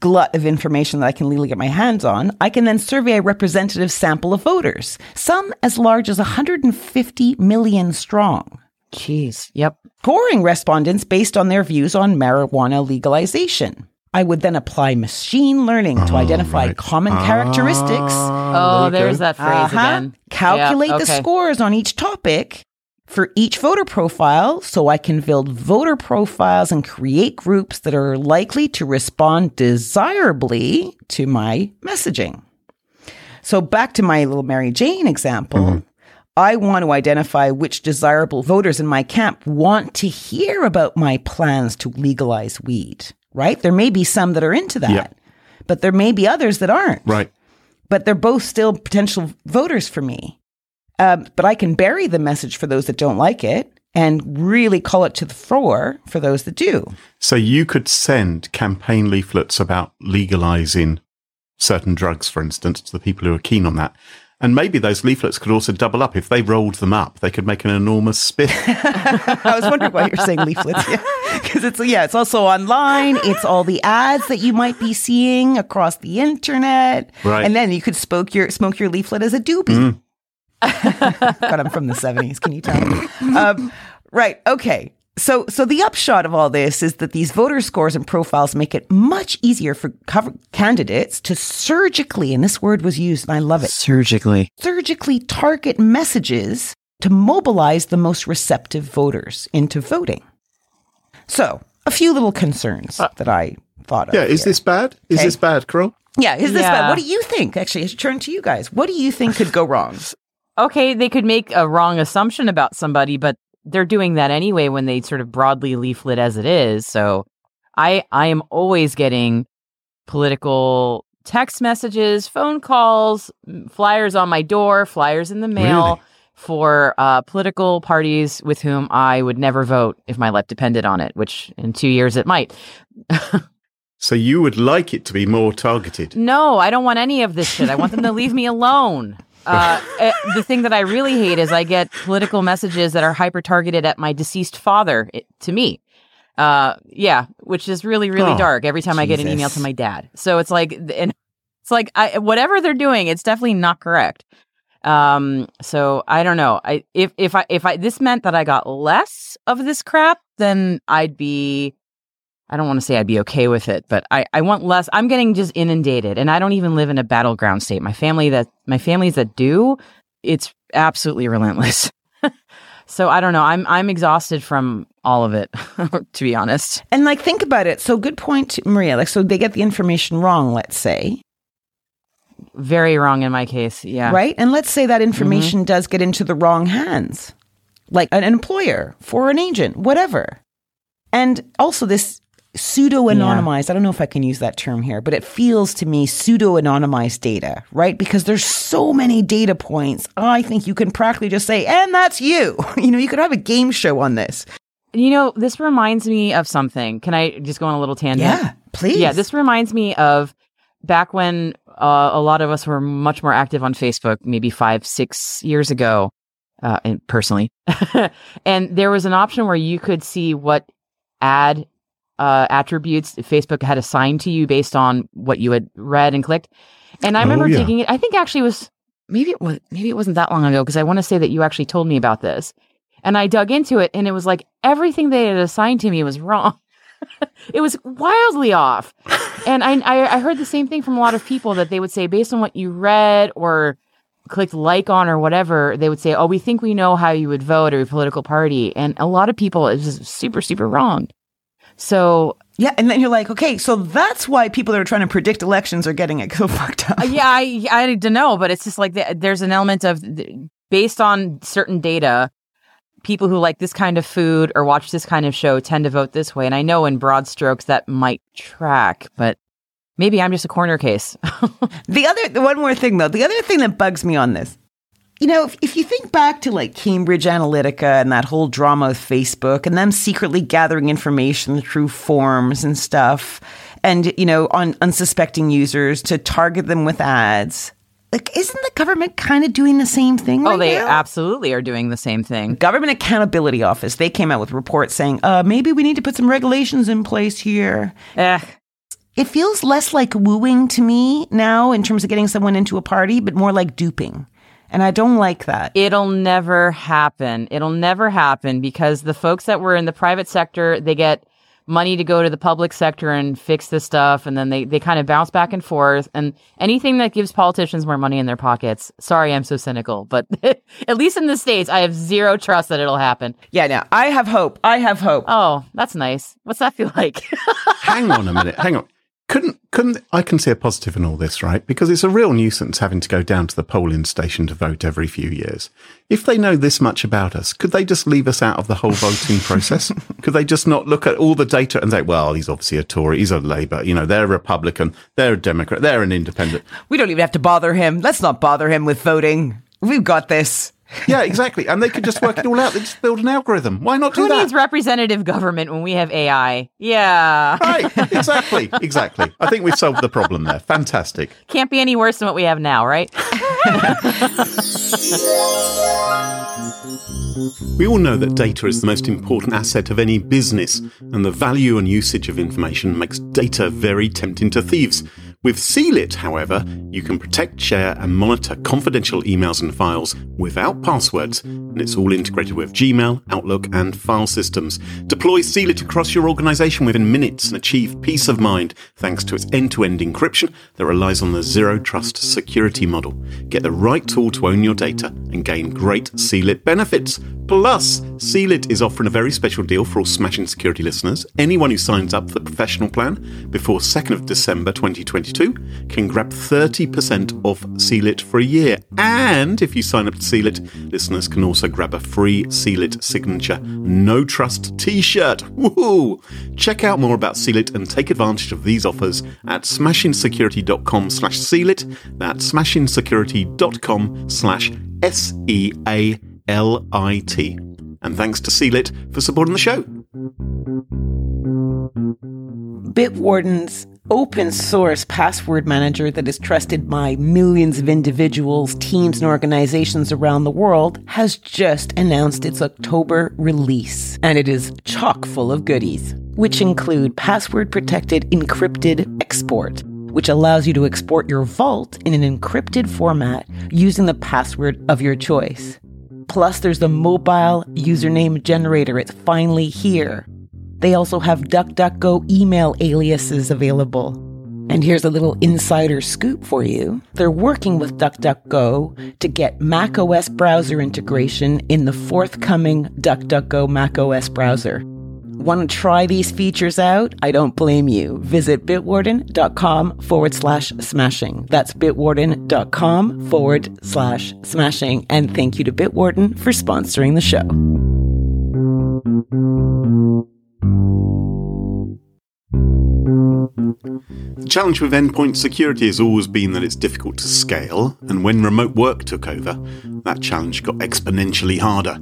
glut of information that I can legally get my hands on, I can then survey a representative sample of voters, some as large as 150 million strong. Jeez. Yep. scoring respondents based on their views on marijuana legalization. I would then apply machine learning to identify right. common characteristics, Oh, there there's that phrase uh-huh, again. calculate Yeah, the scores on each topic for each voter profile so I can build voter profiles and create groups that are likely to respond desirably to my messaging. So back to my little Mary Jane example. I want to identify which desirable voters in my camp want to hear about my plans to legalize weed, right? There may be some that are into that, Yeah. but there may be others that aren't. right. But they're both still potential voters for me. Um, but I can bury the message for those that don't like it and really call it to the fore for those that do. So you could send campaign leaflets about legalizing certain drugs, for instance, to the people who are keen on that. And maybe those leaflets could also double up. If they rolled them up, they could make an enormous spit. I was wondering why you're saying leaflets. Because it's yeah, it's also online. It's all the ads that you might be seeing across the internet. Right. And then you could smoke your smoke your leaflet as a doobie. But I'm from the 70s. Can you tell? Um, right. Okay. So, so the upshot of all this is that these voter scores and profiles make it much easier for cover- candidates to surgically, and this word was used, and I love it, Surgically. surgically target messages to mobilize the most receptive voters into voting. So, a few little concerns uh, that I thought of. yeah, is here. this bad? Is Okay. this bad, Carole? Yeah, is this Yeah. bad? What do you think? Actually, I should turn to you guys. What do you think could go wrong? Okay, they could make a wrong assumption about somebody, but they're doing that anyway when they sort of broadly leaflet as it is. So I I am always getting political text messages, phone calls, flyers on my door, flyers in the mail Really? for uh, political parties with whom I would never vote if my life depended on it, which in two years it might. So you would like it to be more targeted. No, I don't want any of this shit. I want them to leave me alone. Uh, eh, the thing that I really hate is I get political messages that are hyper targeted at my deceased father eh, to me. Uh, yeah, which is really, really Oh, dark every time I get an email to my dad. So it's like, and it's like, I, whatever they're doing, it's definitely not correct. Um, so I don't know. I, if, if I, if I, this meant that I got less of this crap, then I'd be, I don't want to say I'd be okay with it, but I, I want less. I'm getting just inundated, and I don't even live in a battleground state. My family that my families that do, it's absolutely relentless. so I don't know. I'm I'm exhausted from all of it, to be honest. And like, think about it. So, good point, Maria. Like, so they get the information wrong, let's say, Very wrong in my case. Yeah. right? And let's say that mm-hmm. information does get into the wrong hands, like an employer for an agent, whatever. And also, this pseudo anonymized, I don't know if I can use that term here, but it feels to me pseudo anonymized data, right? Because there's so many data points. I think you can practically just say, and that's you. You know, you could have a game show on this. You know, this reminds me of something. Can I just go on a little tangent? Yeah, please. Yeah, this reminds me of back when uh, a lot of us were much more active on Facebook, maybe five, six years ago, uh, and personally. and there was an option where you could see what ad uh, attributes Facebook had assigned to you based on what you had read and clicked. And I Oh, remember yeah. taking it. I think actually it was maybe it was maybe it wasn't that long ago because I want to say that you actually told me about this. And I dug into it, and it was like everything they had assigned to me was wrong. it was wildly off. And I, I I heard the same thing from a lot of people that they would say based on what you read or clicked like on or whatever, they would say, "Oh, we think we know how you would vote or your political party." And a lot of people it was super super wrong. So Yeah, and then you're like, okay, so that's why people that are trying to predict elections are getting it so fucked up. Uh, yeah, I I don't know, but it's just like the, there's an element of based on certain data, people who like this kind of food or watch this kind of show tend to vote this way. And I know in broad strokes that might track, but maybe I'm just a corner case. The other, one more thing though, the other thing that bugs me on this, you know, if, if you think back to like Cambridge Analytica and that whole drama with Facebook and them secretly gathering information through forms and stuff, and you know, on unsuspecting users to target them with ads, like, isn't the government kind of doing the same thing? oh, right they now? absolutely are doing the same thing. Government Accountability Office, they came out with reports saying, uh, maybe we need to put some regulations in place here. Eh, It feels less like wooing to me now in terms of getting someone into a party, but more like duping. And I don't like that. It'll never happen. It'll never happen because the folks that were in the private sector, they get money to go to the public sector and fix this stuff. And then they, they kind of bounce back and forth. And anything that gives politicians more money in their pockets. Sorry, I'm so cynical, but at least in the States, I have zero trust that it'll happen. Yeah, now I have hope. I have hope. Oh, that's nice. What's that feel like? hang on a minute. Hang on. Couldn't couldn't I can see a positive in all this, right? Because it's a real nuisance having to go down to the polling station to vote every few years. If they know this much about us, could they just leave us out of the whole voting process? could they just not look at all the data and say, "Well, he's obviously a Tory, he's a Labour, you know, they're a Republican, they're a Democrat, they're an Independent." We don't even have to bother him. Let's not bother him with voting. We've got this. Yeah, exactly. And they could just work it all out. They just build an algorithm. Why not do Who that? needs representative government when we have AI? Yeah. Right, exactly, exactly. I think we've solved the problem there. Fantastic. Can't be any worse than what we have now, right? We all know that data is the most important asset of any business, and the value and usage of information makes data very tempting to thieves. With Sealit, however, you can protect, share, and monitor confidential emails and files without passwords, and it's all integrated with Gmail, Outlook, and file systems. Deploy Sealit across your organization within minutes and achieve peace of mind thanks to its end to end encryption that relies on the zero trust security model. Get the right tool to own your data and gain great Sealit benefits. Plus, Sealit is offering a very special deal for all Smashing Security listeners. Anyone who signs up for the professional plan before 2nd of December 2022 can grab 30% off Sealit for a year. And if you sign up to Sealit, listeners can also grab a free Sealit signature No Trust t-shirt. Woohoo! Check out more about Sealit and take advantage of these offers at smashingsecurity.com slash Sealit. That's smashingsecurity.com slash S-E-A-L-I-T. And thanks to Sealit for supporting the show. Bitwarden's open source password manager that is trusted by millions of individuals, teams, and organizations around the world has just announced its October release. And it is chock full of goodies, which include password protected encrypted export. Which allows you to export your vault in an encrypted format using the password of your choice. Plus, there's the mobile username generator. It's finally here. They also have DuckDuckGo email aliases available. And here's a little insider scoop for you. They're working with DuckDuckGo to get macOS browser integration in the forthcoming DuckDuckGo macOS browser. Want to try these features out? I don't blame you. Visit bitwarden.com forward slash smashing. That's bitwarden.com forward slash smashing. And thank you to Bitwarden for sponsoring the show. The challenge with endpoint security has always been that it's difficult to scale, and when remote work took over, that challenge got exponentially harder.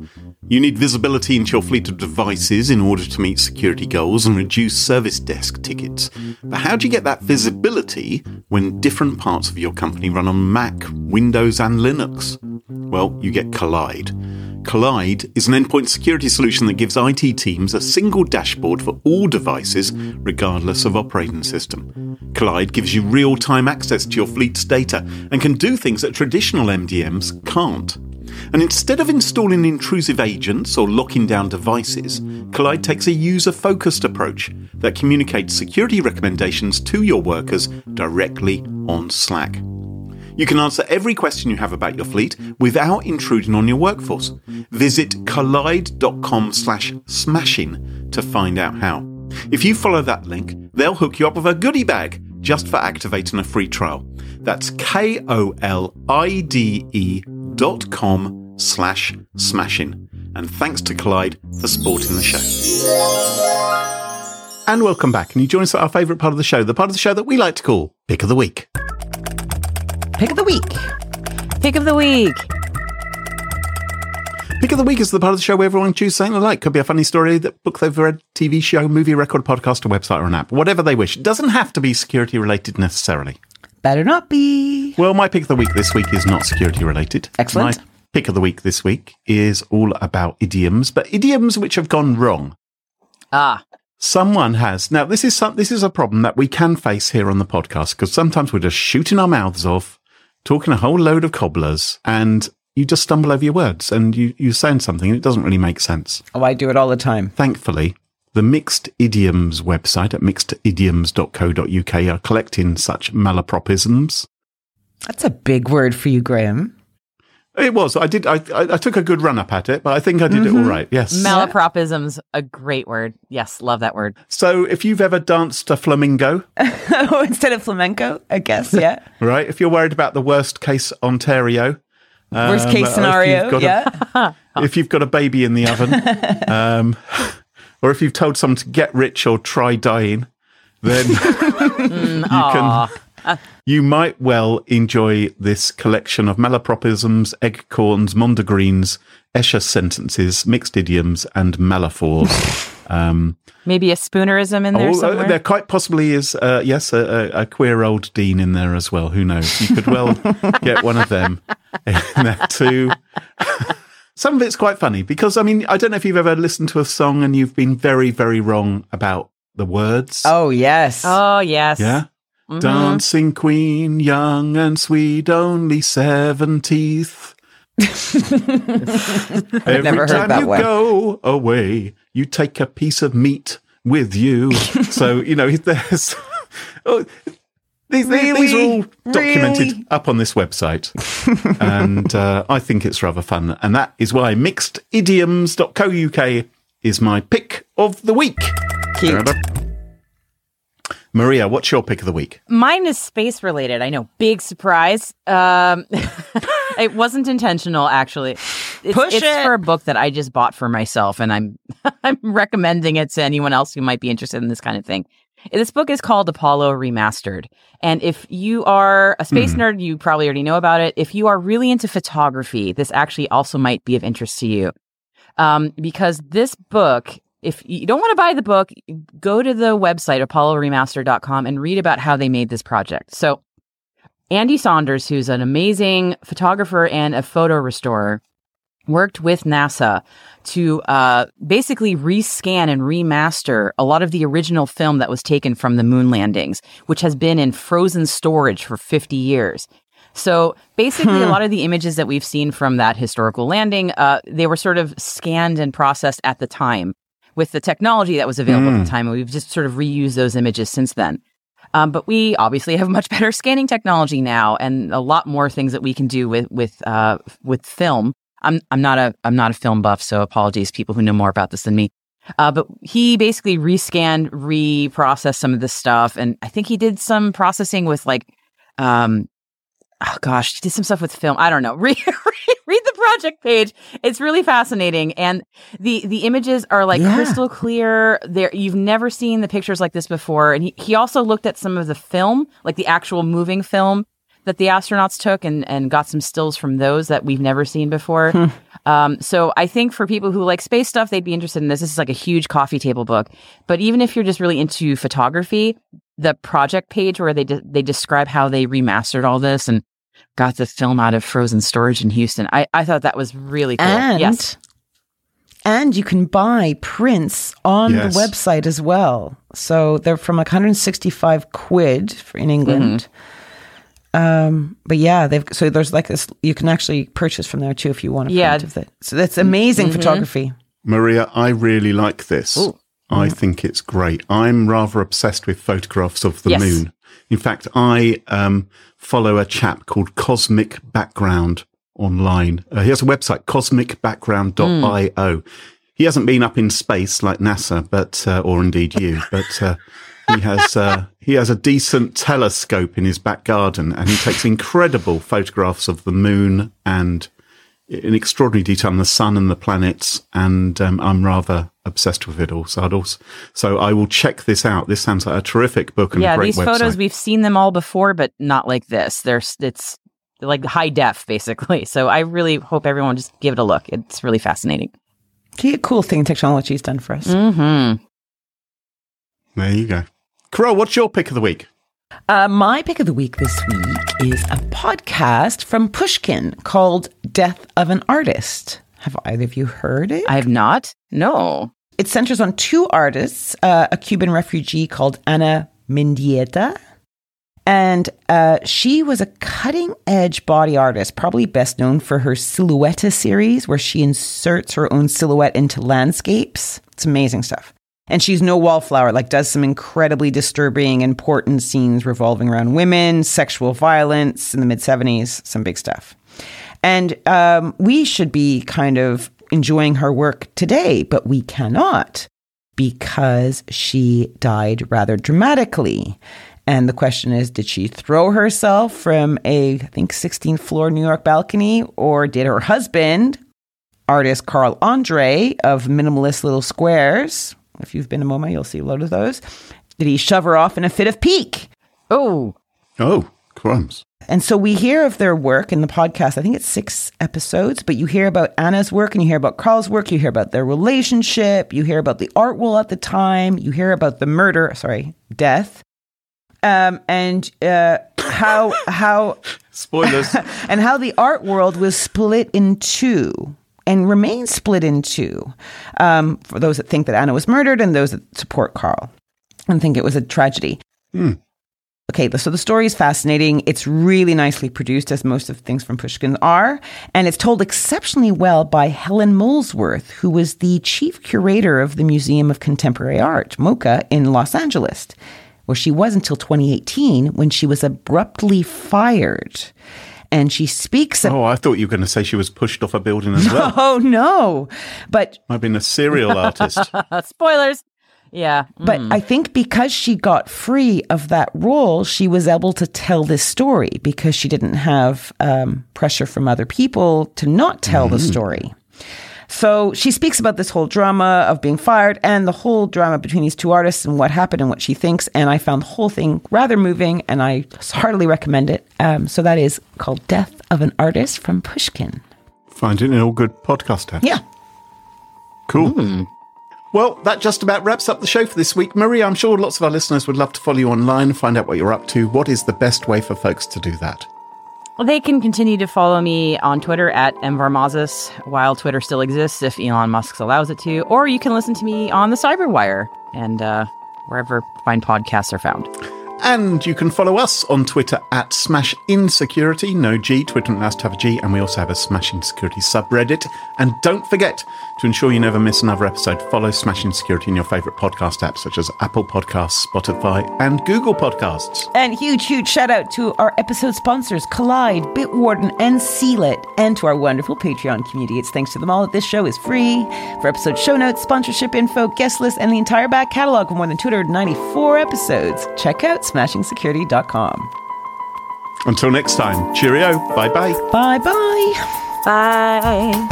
You need visibility into your fleet of devices in order to meet security goals and reduce service desk tickets. But how do you get that visibility when different parts of your company run on Mac, Windows, and Linux? Well, you get Kolide. Kolide is an endpoint security solution that gives IT teams a single dashboard for all devices, regardless of operating system. Kolide gives you real time access to your fleet's data and can do things that traditional MDMs can't. And instead of installing intrusive agents or locking down devices, Kolide takes a user focused approach that communicates security recommendations to your workers directly on Slack. You can answer every question you have about your fleet without intruding on your workforce. Visit kolide.com slash smashing to find out how. If you follow that link, they'll hook you up with a goodie bag just for activating a free trial. That's K-O-L-I-D-E dot com slash smashing. And thanks to Kolide for supporting the show. And welcome back. And you join us at our favourite part of the show, the part of the show that we like to call Pick of the Week. Pick of the week. Pick of the week. Pick of the Week is the part of the show where everyone chooses something they like. Could be a funny story, that book they've read, TV show, movie, record, podcast, a website, or an app. Whatever they wish. It doesn't have to be security related necessarily. Better not be. Well, my pick of the week this week is not security related. Excellent. My pick of the week this week is all about idioms, but idioms which have gone wrong. Ah, Someone has now. This is some, this is a problem that we can face here on the podcast because sometimes we're just shooting our mouths off, talking a whole load of cobblers, and you just stumble over your words and you you're saying something and it doesn't really make sense. Oh, I do it all the time. Thankfully, the Mixed Idioms website at mixedidioms.co.uk are collecting such malapropisms. That's a big word for you, Graham. It was. I did. I, I, I took a good run up at it, but I think I did it all right. Yes. malapropism's a great word. Yes, love that word. so if you've ever danced a flamingo, oh, instead of flamenco, I guess. Yeah. right? If you're worried about the worst case Ontario, Worst um, case or if scenario. a- Yeah. if you've got a baby in the oven, um, or if you've told someone to get rich or try dying, then you can you might well enjoy this collection of malapropisms, eggcorns, mondegreens, Escher sentences, mixed idioms, and malaphors. Um, Maybe a spoonerism in there oh, uh, somewhere. there quite possibly is, uh, yes, a, a, a queer old dean in there as well. Who knows? You could well get one of them in there too. Some of it's quite funny because, I mean, I don't know if you've ever listened to a song and you've been very, very wrong about the words. Oh yes. oh yes. Yeah. Mhm. Dancing queen, young and sweet, only seven teeth. Every never heard time that you one. go away, you take a piece of meat with you. so, you know, there's. oh, these, these- these are all documented Really? up on this website. and uh, I think it's rather fun. And that is why mixedidioms.co.uk is my pick of the week. Cute. Maria, what's your pick of the week? Mine is space related. I know, big surprise. Um, it wasn't intentional, actually. It's, Push it's it. for a book that I just bought for myself, and I'm I'm recommending it to anyone else who might be interested in this kind of thing. This book is called Apollo Remastered, and if you are a space nerd, you probably already know about it. If you are really into photography, this actually also might be of interest to you, um, because this book. If you don't want to buy the book, go to the website apolloremaster.com and read about how they made this project. So, Andy Saunders, who's an amazing photographer and a photo restorer, worked with NASA to uh, basically rescan and remaster a lot of the original film that was taken from the moon landings, which has been in frozen storage for 50 years. So basically, a lot of the images that we've seen from that historical landing, uh, they were sort of scanned and processed at the time with the technology that was available at the time. And we've just sort of reused those images since then. Um, but we obviously have much better scanning technology now, and a lot more things that we can do with with uh, with film. I'm I'm not a I'm not a film buff, so apologies, people who know more about this than me. Uh, but he basically rescanned, reprocessed some of this stuff, and I think he did some processing with like, um, oh gosh, he did some stuff with film. I don't know. Read read, read the project page. It's really fascinating, and the the images are like Yeah. crystal clear. There, you've never seen the pictures like this before. And he he also looked at some of the film, like the actual moving film that the astronauts took, and and got some stills from those that we've never seen before. Um, so I think for people who like space stuff, they'd be interested in this. This is like a huge coffee table book. But even if you're just really into photography, the project page where they de- they describe how they remastered all this and got the film out of frozen storage in Houston, I, I thought that was really cool. And yes, and you can buy prints on Yes. the website as well. So they're from like 165 quid for, in England. Um, but yeah, they've so there's like this. You can actually purchase from there too if you want a Yeah. print of it. So that's amazing photography. Maria, I really like this. I think it's great. I'm rather obsessed with photographs of the Yes. moon. In fact, I um, follow a chap called Cosmic Background online. Uh, he has a website, cosmicbackground.io. He hasn't been up in space like NASA, but uh, or indeed you, but uh, he has uh, he has a decent telescope in his back garden, and he takes incredible photographs of the moon and in extraordinary detail on the sun and the planets, and um, I'm rather obsessed with it all. So, I'd also, so I will check this out. This sounds like a terrific book and yeah. a great These website. photos we've seen them all before, but not like this. There's it's like high def basically. So I really hope everyone just give it a look. It's really fascinating. See a cool thing technology's done for us. Mm-hmm. there you go. Carole, what's your pick of the week? Uh, my pick of the week this week is a podcast from Pushkin called Death of an Artist. Have either of you heard it? I have not. No. It centers on two artists, uh, a Cuban refugee called Ana Mendieta. And uh, she was a cutting edge body artist, probably best known for her Silueta series, where she inserts her own silhouette into landscapes. It's amazing stuff. And she's no wallflower, like, does some incredibly disturbing, important scenes revolving around women, sexual violence in the mid 70s, some big stuff. And um, we should be kind of enjoying her work today, but we cannot because she died rather dramatically. And the question is did she throw herself from a, I think, 16th floor New York balcony, or did her husband, artist Carl Andre of Minimalist Little Squares, if you've been to MoMA, you'll see a lot of those, did he shove her off in a fit of pique? Oh. Oh, crumbs. And so we hear of their work in the podcast. I think it's six episodes, but you hear about Ana's work and you hear about Carl's work. You hear about their relationship. You hear about the art wall at the time. You hear about the murder, sorry, death. Um, and uh, how how Spoilers. and how the art world was split in two and remains split in two um, for those that think that Ana was murdered and those that support Carl and think it was a tragedy. Okay, so the story is fascinating. It's really nicely produced, as most of things from Pushkin are, and it's told exceptionally well by Helen Molesworth, who was the chief curator of the Museum of Contemporary Art, MoCA, in Los Angeles, where she was until 2018 when she was abruptly fired. And she speaks oh, I thought you were going to say she was pushed off a building as well. Oh no. But I've been a serial artist. Spoilers. Yeah. but I think because she got free of that role, she was able to tell this story because she didn't have um, pressure from other people to not tell the story. So she speaks about this whole drama of being fired and the whole drama between these two artists and what happened and what she thinks. And I found the whole thing rather moving and I heartily recommend it. Um, so that is called Death of an Artist from Pushkin. Find it in all good podcast apps. Yeah. Cool. Well, that just about wraps up the show for this week. Marie, I'm sure lots of our listeners would love to follow you online and find out what you're up to. What is the best way for folks to do that? They can continue to follow me on Twitter at mvarmazis while Twitter still exists if Elon Musk allows it to, or you can listen to me on the Cyberwire and uh, wherever fine podcasts are found. And you can follow us on Twitter at Smashin Security, no G, Twitter allows to have a G, and we also have a Smashing Security subreddit. And don't forget to ensure you never miss another episode, follow Smashing Security in your favourite podcast apps such as Apple Podcasts, Spotify, and Google Podcasts. And huge, huge shout out to our episode sponsors, Kolide, Bitwarden, and Seal and to our wonderful Patreon community. It's thanks to them all that this show is free. For episode show notes, sponsorship info, guest list, and the entire back catalog of more than 294 episodes, check out smashingsecurity.com. Until next time, cheerio, bye bye. Bye bye. Bye.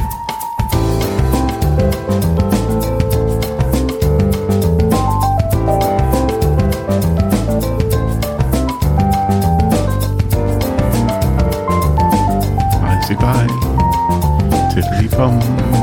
Bye, bye. Tiddly bum.